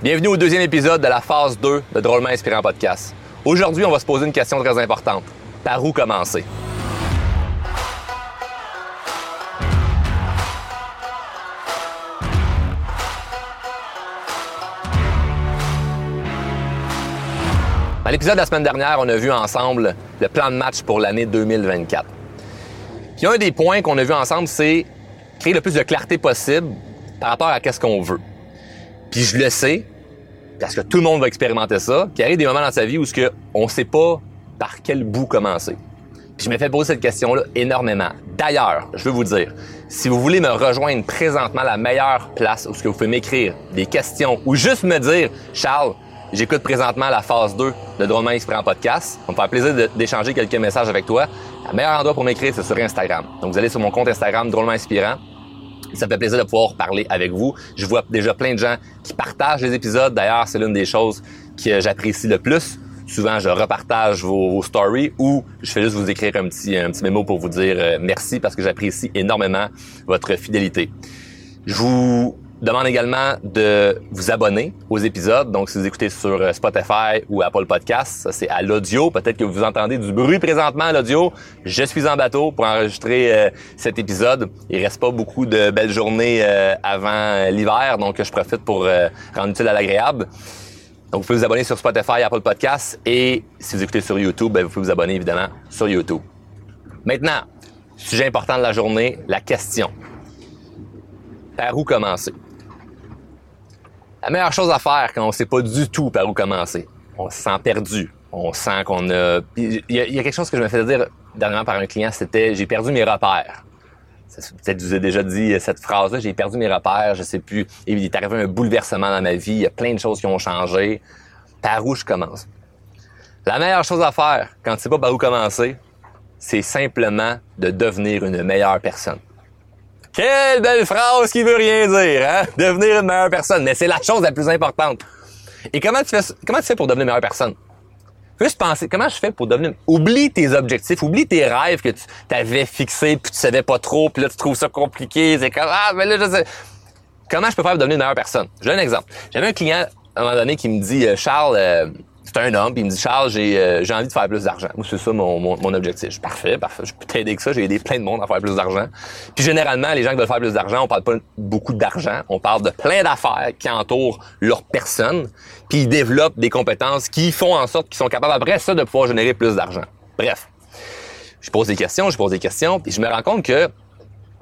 Bienvenue au deuxième épisode de la phase 2 de Drôlement Inspirant Podcast. Aujourd'hui, on va se poser une question très importante. Par où commencer? Dans l'épisode de la semaine dernière, on a vu ensemble le plan de match pour l'année 2024. Puis un des points qu'on a vu ensemble, c'est créer le plus de clarté possible par rapport à qu'est-ce qu'on veut. Puis je le sais, parce que tout le monde va expérimenter ça, puis il arrive des moments dans sa vie où ce que on sait pas par quel bout commencer. Puis je me fais poser cette question-là énormément. D'ailleurs, je veux vous dire, si vous voulez me rejoindre présentement, la meilleure place où ce que vous pouvez m'écrire des questions ou juste me dire, Charles, j'écoute présentement la phase 2 de Drôlement Inspirant Podcast. On me faire plaisir d'échanger quelques messages avec toi. Le meilleur endroit pour m'écrire, c'est sur Instagram. Donc, vous allez sur mon compte Instagram, Drôlement Inspirant. Ça fait plaisir de pouvoir parler avec vous. Je vois déjà plein de gens qui partagent les épisodes. D'ailleurs, c'est l'une des choses que j'apprécie le plus. Souvent, je repartage vos, stories ou je fais juste vous écrire un petit, un petit mémo pour vous dire euh, merci parce que j'apprécie énormément votre fidélité. Je vous demande également de vous abonner aux épisodes. Donc, si vous écoutez sur euh, Spotify ou Apple Podcasts, ça c'est à l'audio. Peut-être que vous entendez du bruit présentement à l'audio. Je suis en bateau pour enregistrer euh, cet épisode. Il reste pas beaucoup de belles journées euh, avant l'hiver, donc je profite pour rendre utile à l'agréable. Donc, vous pouvez vous abonner sur Spotify, Apple Podcasts et si vous écoutez sur YouTube, ben, vous pouvez vous abonner évidemment sur YouTube. Maintenant, sujet important de la journée, la question. Par où commencer? La meilleure chose à faire quand on sait pas du tout par où commencer, on se sent perdu. On sent qu'on a... Il y, a... quelque chose que je me faisais dire dernièrement par un client, c'était « j'ai perdu mes repères ». Peut-être vous avez déjà dit cette phrase-là, j'ai perdu mes repères, je sais plus. Il est arrivé un bouleversement dans ma vie, il y a plein de choses qui ont changé. Par où je commence? La meilleure chose à faire quand tu sais pas par où commencer, c'est simplement de devenir une meilleure personne. Quelle belle phrase qui veut rien dire, hein? Devenir une meilleure personne. Mais c'est la chose la plus importante. Et comment tu fais, comment tu fais pour devenir une meilleure personne? Juste penser, comment je fais pour devenir... Oublie tes objectifs, oublie tes rêves que tu t'avais fixés, puis tu savais pas trop, puis là, tu trouves ça compliqué. C'est comme, ah, mais là, je sais... Comment je peux faire pour devenir une meilleure personne? J'ai un exemple. J'avais un client, à un moment donné, qui me dit, euh, Charles, euh, c'est un homme, puis il me dit Charles, j'ai euh, envie de faire plus d'argent. C'est ça mon, mon, objectif. Parfait, parfait. Je peux t'aider que ça. J'ai aidé plein de monde à faire plus d'argent. Puis généralement, les gens qui veulent faire plus d'argent, on parle pas beaucoup d'argent. On parle de plein d'affaires qui entourent leur personne, puis ils développent des compétences qui font en sorte qu'ils sont capables après ça de pouvoir générer plus d'argent. Bref, je pose des questions, je pose des questions, puis je me rends compte que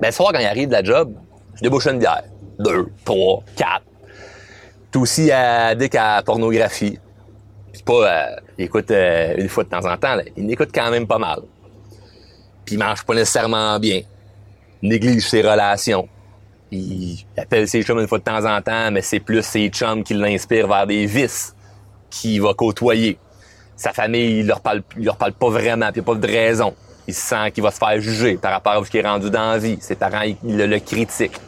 ben, le soir quand il arrive de la job, je débouche une bière, deux, trois, quatre. Tout aussi addict à la pornographie pas, euh, il écoute euh, une fois de temps en temps, il écoute quand même pas mal. Puis il mange pas nécessairement bien. Il néglige ses relations. Il appelle ses chums une fois de temps en temps, mais c'est plus ses chums qui l'inspirent vers des vices qu'il va côtoyer. Sa famille, il leur parle, il leur parle pas vraiment, puis il n'y a pas de raison. Il sent qu'il va se faire juger par rapport à ce qui est rendu dans la vie. Ses parents, ils, le, le critiquent.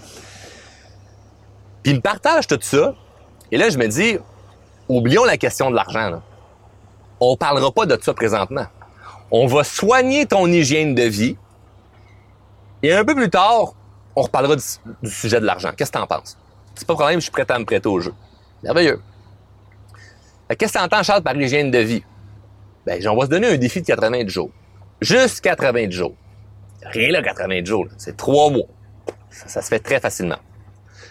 Puis il me partage tout ça. Et là, je me dis, oublions la question de l'argent. On parlera pas de ça présentement. On va soigner ton hygiène de vie. Et un peu plus tard, on reparlera du, sujet de l'argent. Qu'est-ce que tu en penses? C'est pas problème, je suis prêt à me prêter au jeu. Merveilleux. Qu'est-ce que tu entends, Charles, par hygiène de vie? Ben, on va se donner un défi de 80 jours. Juste 80 jours. Rien là, 80 jours. C'est trois mois. Ça, se fait très facilement.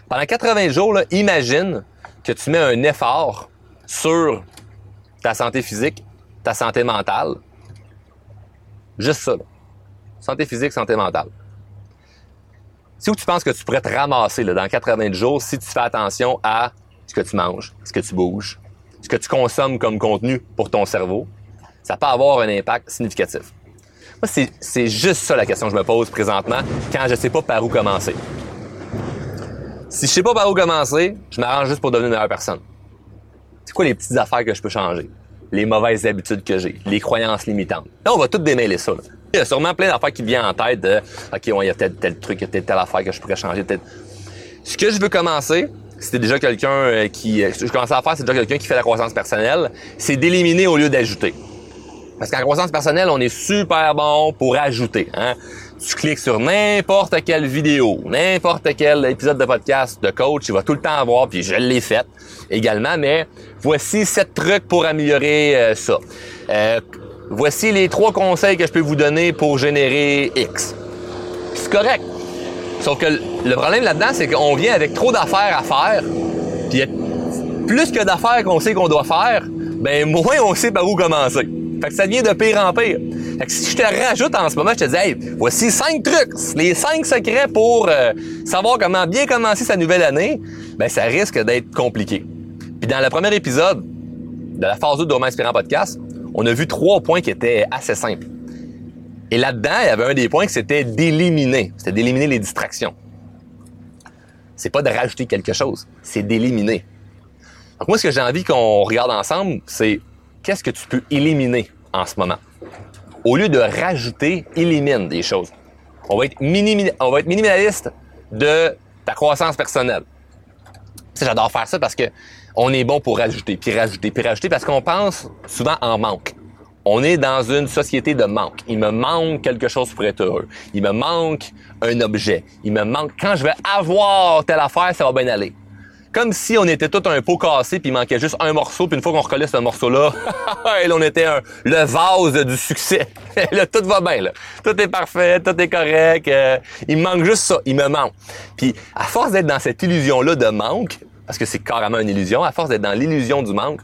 Pendant 80 jours, imagine que tu mets un effort sur ta santé physique, ta santé mentale. Juste ça. Santé physique, santé mentale. Si tu penses que tu pourrais te ramasser dans 80 jours si tu fais attention à ce que tu manges, ce que tu bouges, ce que tu consommes comme contenu pour ton cerveau, ça peut avoir un impact significatif. Moi, c'est juste ça la question que je me pose présentement quand je ne sais pas par où commencer. Si je sais pas par où commencer, je m'arrange juste pour devenir une meilleure personne c'est quoi les petites affaires que je peux changer? Les mauvaises habitudes que j'ai, les croyances limitantes. Là, on va tout démêler ça. Il y a sûrement plein d'affaires qui viennent en tête de OK, il y a peut-être tel truc, il y a peut-être telle affaire que je pourrais changer. Peut-être. Ce que je veux commencer, c'était déjà quelqu'un euh, qui. Ce que je commençais à faire, c'est déjà quelqu'un qui fait la croissance personnelle, c'est d'éliminer au lieu d'ajouter. Parce qu'en croissance personnelle, on est super bon pour ajouter. Hein? Tu cliques sur n'importe quelle vidéo, n'importe quel épisode de podcast de coach, il va tout le temps avoir, puis je l'ai fait également, mais voici sept trucs pour améliorer euh, ça. Euh, voici les trois conseils que je peux vous donner pour générer X. C'est correct. Sauf que le problème là-dedans, c'est qu'on vient avec trop d'affaires à faire, puis plus que d'affaires qu'on sait qu'on doit faire, ben moins on sait par où commencer. Fait que ça devient de pire en pire. Fait que si je te rajoute en ce moment, je te dis, hey, voici cinq trucs, les cinq secrets pour euh, savoir comment bien commencer sa nouvelle année, ben ça risque d'être compliqué. Puis dans le premier épisode de la phase 2 de Romain Inspirant Podcast, on a vu trois points qui étaient assez simples. Et là-dedans, il y avait un des points qui c'était d'éliminer. C'était d'éliminer les distractions. C'est pas de rajouter quelque chose, c'est d'éliminer. Donc moi, ce que j'ai envie qu'on regarde ensemble, c'est qu'est-ce que tu peux éliminer en ce moment? Au lieu de rajouter, élimine des choses. On va être, on va être minimaliste de ta croissance personnelle. J'adore faire ça parce que on est bon pour rajouter, puis rajouter, puis rajouter, parce qu'on pense souvent en manque. On est dans une société de manque. Il me manque quelque chose pour être heureux. Il me manque un objet. Il me manque... Quand je vais avoir telle affaire, ça va bien aller comme si on était tout un pot cassé puis il manquait juste un morceau puis une fois qu'on recollait ce morceau là, et on était le vase du succès. là tout va bien. Tout est parfait, tout est correct, euh, il me manque juste ça, il me manque. Puis à force d'être dans cette illusion là de manque parce que c'est carrément une illusion, à force d'être dans l'illusion du manque,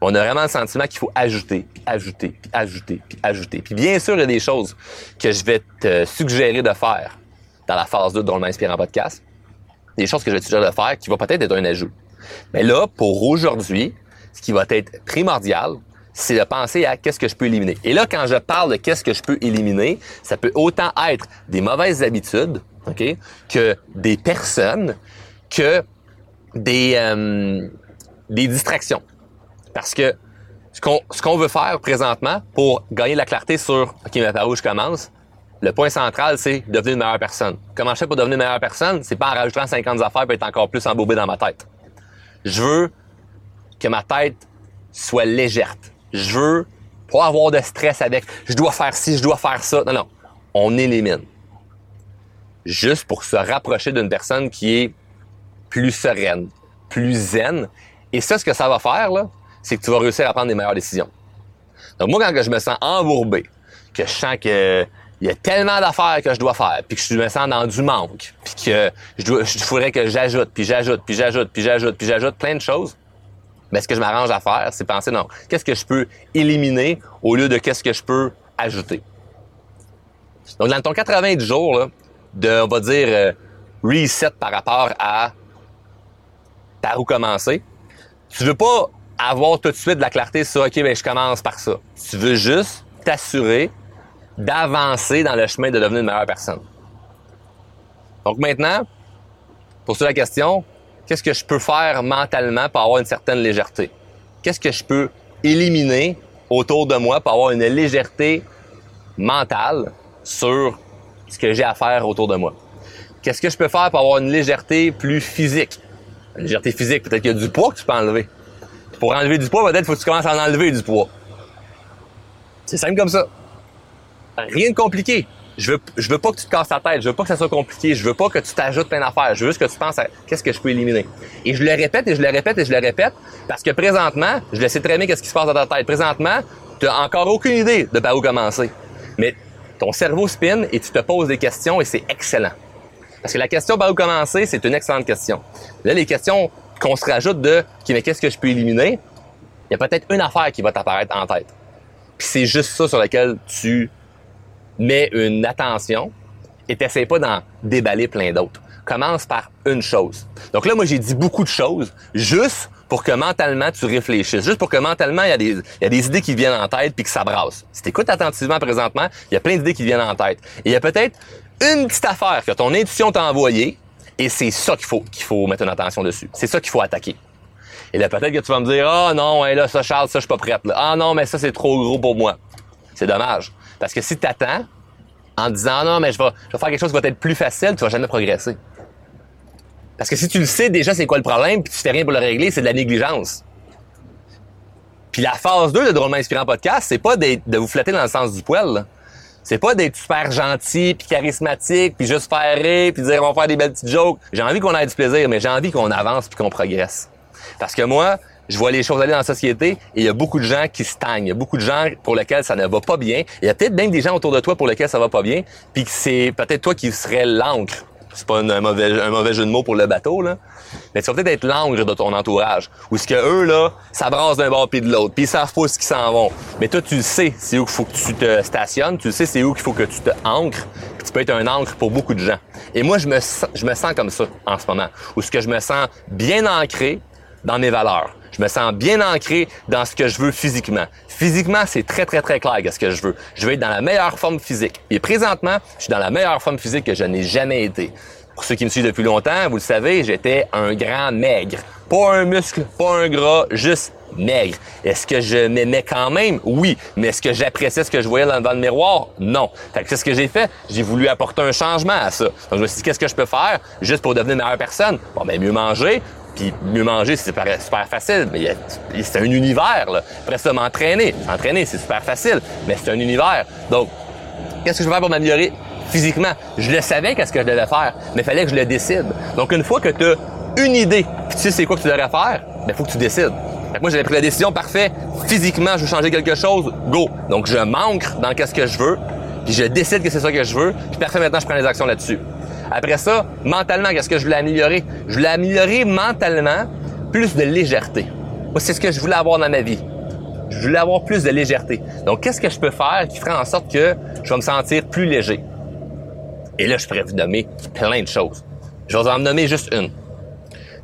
on a vraiment le sentiment qu'il faut ajouter, ajouter, puis ajouter, puis ajouter. Puis bien sûr, il y a des choses que je vais te suggérer de faire dans la phase 2 de Drôlement Inspirant Podcast des choses que je vais te suggérer de faire qui va peut-être être un ajout. Mais là, pour aujourd'hui, ce qui va être primordial, c'est de penser à qu'est-ce que je peux éliminer. Et là, quand je parle de qu'est-ce que je peux éliminer, ça peut autant être des mauvaises habitudes, OK, que des personnes, que des, euh, des distractions. Parce que ce qu'on, veut faire présentement pour gagner la clarté sur OK, mais par où je commence, le point central, c'est devenir une meilleure personne. Comment je fais pour devenir une meilleure personne? C'est pas en rajoutant 50 affaires pour être encore plus embourbé dans ma tête. Je veux que ma tête soit légère. Je veux pas avoir de stress avec je dois faire ci, je dois faire ça. Non, non. On élimine. Juste pour se rapprocher d'une personne qui est plus sereine, plus zen. Et ça, ce que ça va faire, c'est que tu vas réussir à prendre des meilleures décisions. Donc moi, quand je me sens embourbé, que je sens que il y a tellement d'affaires que je dois faire, puis que je me sens dans du manque, puis que je dois, je que j'ajoute, puis j'ajoute, puis j'ajoute, puis j'ajoute, puis j'ajoute plein de choses. Mais ce que je m'arrange à faire, c'est penser non, qu'est-ce que je peux éliminer au lieu de qu'est-ce que je peux ajouter? Donc dans ton 90 jours là, de, on va dire euh, reset par rapport à par où commencer, tu veux pas avoir tout de suite de la clarté sur ok ben je commence par ça. Tu veux juste t'assurer d'avancer dans le chemin de devenir une meilleure personne. Donc maintenant, pour la question, qu'est-ce que je peux faire mentalement pour avoir une certaine légèreté? Qu'est-ce que je peux éliminer autour de moi pour avoir une légèreté mentale sur ce que j'ai à faire autour de moi? Qu'est-ce que je peux faire pour avoir une légèreté plus physique? Une légèreté physique, peut-être qu'il y a du poids que tu peux enlever. Pour enlever du poids, peut-être faut que tu commences à en enlever du poids. C'est simple comme ça. Rien de compliqué. Je veux, je veux pas que tu te casses la tête. Je veux pas que ça soit compliqué. Je veux pas que tu t'ajoutes plein d'affaires. Je veux juste que tu penses à qu'est-ce que je peux éliminer. Et je le répète et je le répète et je le répète parce que présentement, je le sais très bien qu'est-ce qui se passe dans ta tête. Présentement, tu as encore aucune idée de par où commencer. Mais ton cerveau spin et tu te poses des questions et c'est excellent. Parce que la question par où commencer, c'est une excellente question. Là, les questions qu'on se rajoute de mais qu'est-ce que je peux éliminer? Il y a peut-être une affaire qui va t'apparaître en tête. Puis c'est juste ça sur lequel tu mets une attention et t'essayes pas d'en déballer plein d'autres. Commence par une chose. Donc là, moi, j'ai dit beaucoup de choses juste pour que mentalement tu réfléchisses, juste pour que mentalement il y a des, il y a des idées qui viennent en tête puis que ça brasse. Si t'écoutes attentivement présentement, il y a plein d'idées qui viennent en tête. Et il y a peut-être une petite affaire que ton intuition t'a envoyée et c'est ça qu'il faut qu'il faut mettre une attention dessus. C'est ça qu'il faut attaquer. Et là peut-être que tu vas me dire "Ah oh, non, ouais, là ça Charles, ça je suis pas prête." Ah non, mais ça c'est trop gros pour moi. C'est dommage. Parce que si tu attends en disant non, mais je vais, faire quelque chose qui va être plus facile, tu vas jamais progresser. Parce que si tu le sais déjà c'est quoi le problème, puis tu fais rien pour le régler, c'est de la négligence. Puis la phase 2 de Drôlement Inspirant Podcast, c'est pas de vous flatter dans le sens du poil. C'est pas d'être super gentil, puis charismatique, puis juste faire rire, puis dire on va faire des belles petites jokes. J'ai envie qu'on ait du plaisir, mais j'ai envie qu'on avance puis qu'on progresse. Parce que moi, je vois les choses aller dans la société et il y a beaucoup de gens qui stagnent. Il y a beaucoup de gens pour lesquels ça ne va pas bien. Il y a peut-être même des gens autour de toi pour lesquels ça va pas bien, puis que c'est peut-être toi qui serais l'encre. C'est pas un mauvais, un mauvais jeu de mots pour le bateau, là. Mais tu vas peut-être être l'encre de ton entourage. Ou ce que eux, là, ça d'un bord puis de l'autre. Puis ils savent pas ce qu'ils s'en vont. Mais toi, tu sais c'est où qu'il faut que tu te stationnes. Tu sais c'est où qu'il faut que tu te ancres. Puis tu peux être un encre pour beaucoup de gens. Et moi, je me, je me sens comme ça en ce moment. Où ce que je me sens bien ancré dans mes valeurs. Je me sens bien ancré dans ce que je veux physiquement. Physiquement, c'est très, très, très clair ce que je veux. Je veux être dans la meilleure forme physique. Et présentement, je suis dans la meilleure forme physique que je n'ai jamais été. Pour ceux qui me suivent depuis longtemps, vous le savez, j'étais un grand maigre. Pas un muscle, pas un gras, juste maigre. Est-ce que je m'aimais quand même? Oui. Mais est-ce que j'appréciais ce que je voyais dans, le miroir? Non. Fait que c'est ce que j'ai fait. J'ai voulu apporter un changement à ça. Donc, je me suis dit, qu'est-ce que je peux faire juste pour devenir une meilleure personne? Bon, ben, mieux manger, puis mieux manger, c'est super, super facile, mais c'est un univers. Là. Après ça, m'entraîner. S'entraîner, c'est super facile, mais c'est un univers. Donc, qu'est-ce que je vais faire pour m'améliorer physiquement? Je le savais qu'est-ce que je devais faire, mais il fallait que je le décide. Donc, une fois que tu as une idée, tu sais c'est quoi que tu devrais faire, il ben, faut que tu décides. moi, j'avais pris la décision, parfait, physiquement, je veux changer quelque chose, go. Donc, je manque dans qu'est-ce que je veux, puis je décide que c'est ça que je veux, puis parfait, maintenant, je prends les actions là-dessus. Après ça, mentalement, qu'est-ce que je voulais améliorer? Je voulais améliorer mentalement plus de légèreté. Moi, c'est ce que je voulais avoir dans ma vie. Je voulais avoir plus de légèreté. Donc, qu'est-ce que je peux faire qui ferait en sorte que je vais me sentir plus léger? Et là, je pourrais vous nommer plein de choses. Je vais en nommer juste une.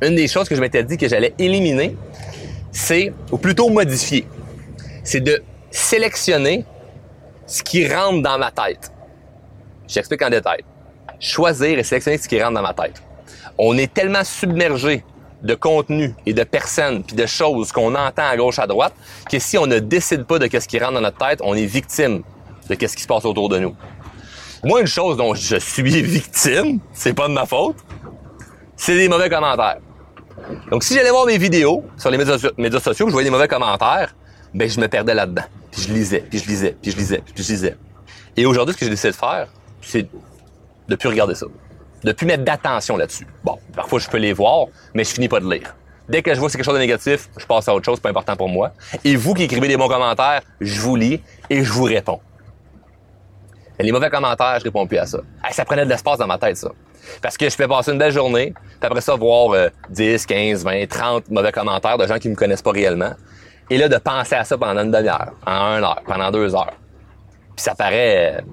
Une des choses que je m'étais dit que j'allais éliminer, c'est, ou plutôt modifier, c'est de sélectionner ce qui rentre dans ma tête. J'explique en détail choisir et sélectionner ce qui rentre dans ma tête. On est tellement submergé de contenu et de personnes puis de choses qu'on entend à gauche à droite que si on ne décide pas de ce qui rentre dans notre tête, on est victime de ce qui se passe autour de nous. Moi, une chose dont je suis victime, c'est pas de ma faute, c'est des mauvais commentaires. Donc, si j'allais voir mes vidéos sur les médias, sociaux, je voyais des mauvais commentaires, ben je me perdais là-dedans. Puis je lisais, puis je lisais, puis je lisais, puis je lisais. Et aujourd'hui, ce que j'ai décidé de faire, c'est de plus regarder ça. De plus mettre d'attention là-dessus. Bon, parfois je peux les voir, mais je finis pas de lire. Dès que je vois que c'est quelque chose de négatif, je passe à autre chose, pas important pour moi. Et vous qui écrivez des bons commentaires, je vous lis et je vous réponds. les mauvais commentaires, je réponds plus à ça. ça prenait de l'espace dans ma tête, ça. Parce que je fais passer une belle journée, puis après ça, voir 10, 15, 20, 30 mauvais commentaires de gens qui me connaissent pas réellement. Et là, de penser à ça pendant une demi-heure, pendant une heure, pendant deux heures. Puis ça paraît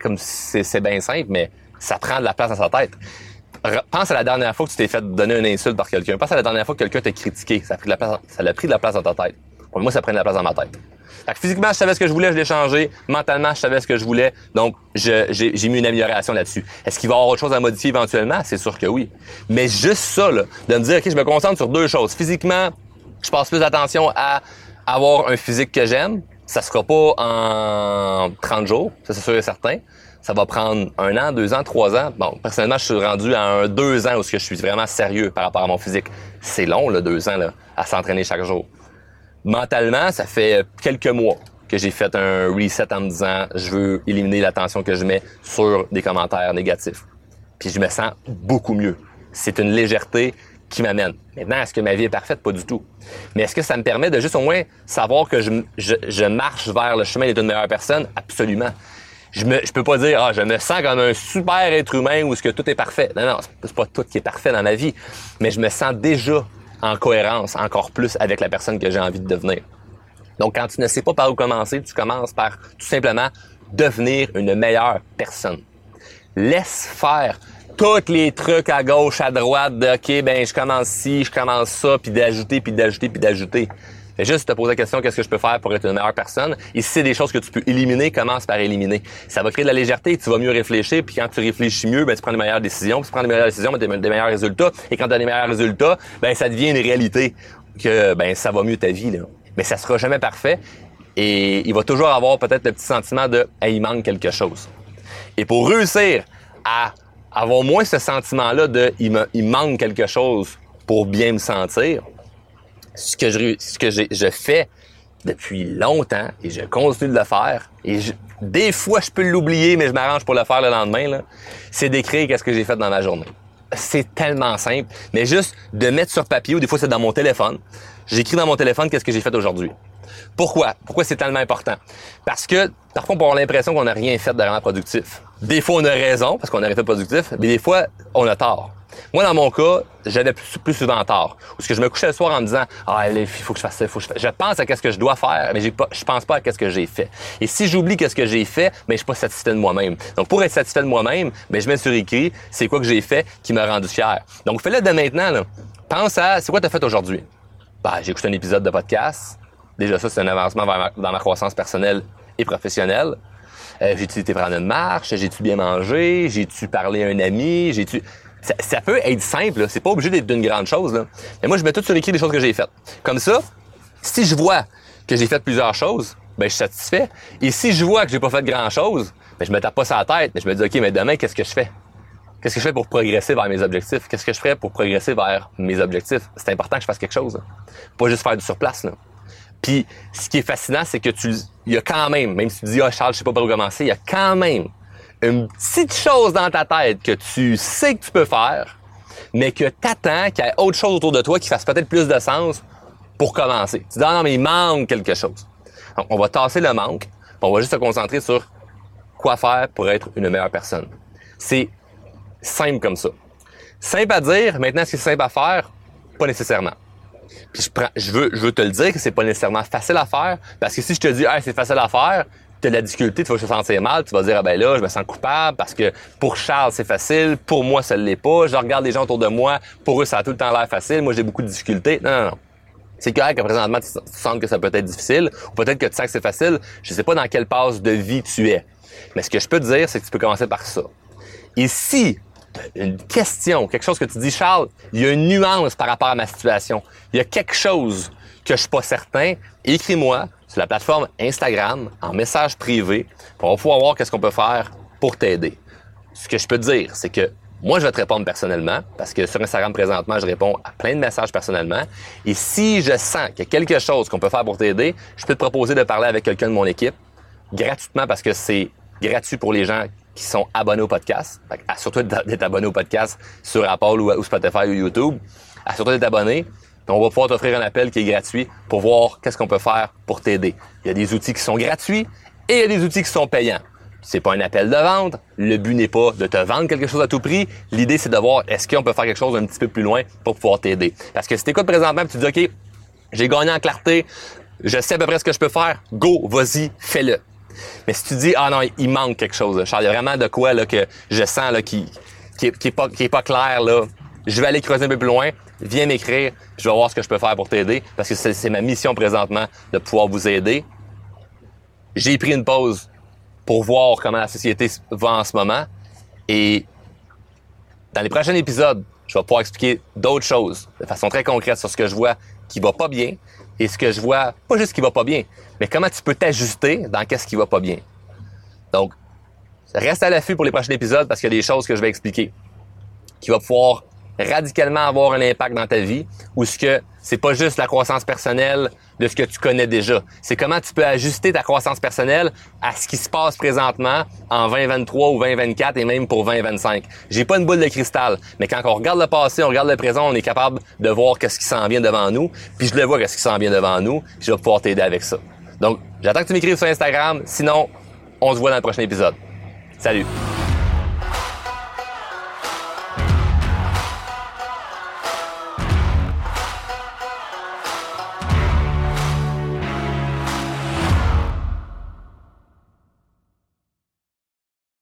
comme c'est bien simple, mais ça prend de la place dans sa tête. Pense à la dernière fois que tu t'es fait donner une insulte par quelqu'un. Pense à la dernière fois que quelqu'un t'a critiqué. Ça a pris de la place, ça pris de la place dans ta tête. Pour moi, ça prend de la place dans ma tête. physiquement, je savais ce que je voulais, je l'ai changé. Mentalement, je savais ce que je voulais. Donc, j'ai mis une amélioration là-dessus. Est-ce qu'il va y avoir autre chose à modifier éventuellement? C'est sûr que oui. Mais juste ça, là, de me dire, OK, je me concentre sur deux choses. Physiquement, je passe plus d'attention à avoir un physique que j'aime, ça sera pas en 30 jours, ça c'est sûr et certain. Ça va prendre un an, deux ans, trois ans. Bon, personnellement, je suis rendu à un deux ans où je suis vraiment sérieux par rapport à mon physique. C'est long, là, deux ans, là, à s'entraîner chaque jour. Mentalement, ça fait quelques mois que j'ai fait un reset en me disant, je veux éliminer l'attention que je mets sur des commentaires négatifs. Puis je me sens beaucoup mieux. C'est une légèreté, qui m'amène. Maintenant, est-ce que ma vie est parfaite? Pas du tout. Mais est-ce que ça me permet de juste au moins savoir que je, marche vers le chemin d'être une meilleure personne? Absolument. Je je peux pas dire, ah, je me sens comme un super être humain où est-ce que tout est parfait. Non, non, c'est pas tout qui est parfait dans ma vie. Mais je me sens déjà en cohérence encore plus avec la personne que j'ai envie de devenir. Donc, quand tu ne sais pas par où commencer, tu commences par tout simplement devenir une meilleure personne. Laisse faire tous les trucs à gauche, à droite, de OK, ben je commence ci, je commence ça, puis d'ajouter, puis d'ajouter, puis d'ajouter. Fais juste te poser la question, qu'est-ce que je peux faire pour être une meilleure personne? Et si c'est des choses que tu peux éliminer, commence par éliminer. Ça va créer de la légèreté, tu vas mieux réfléchir, puis quand tu réfléchis mieux, ben, tu prends des meilleures décisions, puis tu prends des meilleures décisions, ben, tu as des meilleurs résultats. Et quand tu as des meilleurs résultats, ben, ça devient une réalité que ben, ça va mieux ta vie. Là. Mais ça sera jamais parfait. Et il va toujours avoir peut-être le petit sentiment de il manque quelque chose. Et pour réussir à avoir moins ce sentiment-là de il me il manque quelque chose pour bien me sentir, ce que je, ce que je fais depuis longtemps et je continue de le faire. Et des fois, je peux l'oublier, mais je m'arrange pour le faire le lendemain. C'est d'écrire qu'est-ce que j'ai fait dans ma journée. C'est tellement simple, mais juste de mettre sur papier ou des fois c'est dans mon téléphone. J'écris dans mon téléphone qu'est-ce que j'ai fait aujourd'hui. Pourquoi? Pourquoi c'est tellement important? Parce que parfois on peut avoir l'impression qu'on n'a rien fait de vraiment productif. Des fois on a raison parce qu'on a rien fait productif, mais des fois on a tort. Moi, dans mon cas, j'avais plus, souvent tort. Parce que je me couchais le soir en me disant, ah, il faut que je fasse ça, il faut que je fasse. Je pense à qu'est-ce que je dois faire, mais pas, je pense pas à qu'est-ce que j'ai fait. Et si j'oublie qu'est-ce que j'ai fait, mais je suis pas satisfait de moi-même. Donc, pour être satisfait de moi-même, je mets sur écrit, c'est quoi que j'ai fait qui m'a rendu fier. Donc, fais-le de maintenant, là. Pense à, c'est quoi tu as fait aujourd'hui? Ben, j'ai un épisode de podcast. Déjà, ça, c'est un avancement dans ma croissance personnelle et professionnelle. Euh, j'ai-tu été prendre une marche? J'ai-tu bien mangé? J'ai-tu parlé à un ami? J'ai-tu... Ça, peut être simple, c'est pas obligé d'être d'une grande chose. Là. Mais moi, je mets tout sur l'écrit des choses que j'ai faites. Comme ça, si je vois que j'ai fait plusieurs choses, ben je suis satisfait. Et si je vois que j'ai pas fait grand-chose, ben je me tape pas ça la tête, mais je me dis OK, mais demain qu'est-ce que je fais? Qu'est-ce que je fais pour progresser vers mes objectifs? Qu'est-ce que je ferais pour progresser vers mes objectifs? C'est important que je fasse quelque chose. Pas juste faire du surplace là. Puis ce qui est fascinant, c'est que tu il y a quand même, même si tu dis ah Charles, je sais pas par où commencer, il y a quand même une petite chose dans ta tête que tu sais que tu peux faire, mais que t'attends qu'il y ait autre chose autour de toi qui fasse peut-être plus de sens pour commencer. Tu dis, ah non, mais il manque quelque chose. Donc, on va tasser le manque, on va juste se concentrer sur quoi faire pour être une meilleure personne. C'est simple comme ça. Simple à dire, maintenant, est-ce que c'est simple à faire? Pas nécessairement. Puis je, veux, te le dire que c'est pas nécessairement facile à faire, parce que si je te dis, ah, c'est facile à faire, tu as de la difficulté, tu vas te sentir mal, tu vas dire, ah ben là, je me sens coupable parce que pour Charles, c'est facile, pour moi, ça ne l'est pas. Je regarde les gens autour de moi, pour eux, ça a tout le temps l'air facile, moi, j'ai beaucoup de difficultés. Non, non, non. C'est correct que présentement, tu sens que ça peut être difficile, ou peut-être que tu sens que c'est facile. Je sais pas dans quelle passe de vie tu es. Mais ce que je peux te dire, c'est que tu peux commencer par ça. Et si une question, quelque chose que tu dis, Charles, il y a une nuance par rapport à ma situation. Il y a quelque chose que je suis pas certain. Écris-moi, sur la plateforme Instagram en message privé. On va pouvoir voir qu'est-ce qu'on peut faire pour t'aider. Ce que je peux te dire, c'est que moi, je vais te répondre personnellement parce que sur Instagram présentement, je réponds à plein de messages personnellement. Et si je sens qu'il y a quelque chose qu'on peut faire pour t'aider, je peux te proposer de parler avec quelqu'un de mon équipe gratuitement parce que c'est gratuit pour les gens qui sont abonnés au podcast. Surtout d'être abonné au podcast sur Apple ou, Spotify ou YouTube. Assure-toi d'être abonné on va pouvoir t'offrir un appel qui est gratuit pour voir qu'est-ce qu'on peut faire pour t'aider. Il y a des outils qui sont gratuits et il y a des outils qui sont payants. C'est pas un appel de vente. Le but n'est pas de te vendre quelque chose à tout prix. L'idée, c'est de voir est-ce qu'on peut faire quelque chose un petit peu plus loin pour pouvoir t'aider? Parce que si t'écoutes présentement tu dis, OK, j'ai gagné en clarté, je sais à peu près ce que je peux faire, go, vas-y, fais-le. Mais si tu dis, ah non, il manque quelque chose, Charles, il y a vraiment de quoi là, que je sens là, qui, qui, est, pas, qui est pas clair, là, je vais aller creuser un peu plus loin, viens m'écrire, je vais voir ce que je peux faire pour t'aider, parce que c'est ma mission présentement de pouvoir vous aider. J'ai pris une pause pour voir comment la société va en ce moment, et dans les prochains épisodes, je vais pouvoir expliquer d'autres choses de façon très concrète sur ce que je vois qui va pas bien et ce que je vois, pas juste ce qui va pas bien, mais comment tu peux t'ajuster dans qu'est-ce qui va pas bien. Donc, reste à l'affût pour les prochains épisodes parce qu'il y a des choses que je vais expliquer qui va pouvoir radicalement avoir un impact dans ta vie ou ce que c'est pas juste la croissance personnelle de ce que tu connais déjà. C'est comment tu peux ajuster ta croissance personnelle à ce qui se passe présentement en 2023 ou 2024 et même pour 2025. J'ai pas une boule de cristal, mais quand on regarde le passé, on regarde le présent, on est capable de voir qu'est-ce qui s'en vient devant nous, puis je le vois qu'est-ce qui s'en vient devant nous, je vais pouvoir t'aider avec ça. Donc, j'attends que tu m'écrives sur Instagram, sinon on se voit dans le prochain épisode. Salut.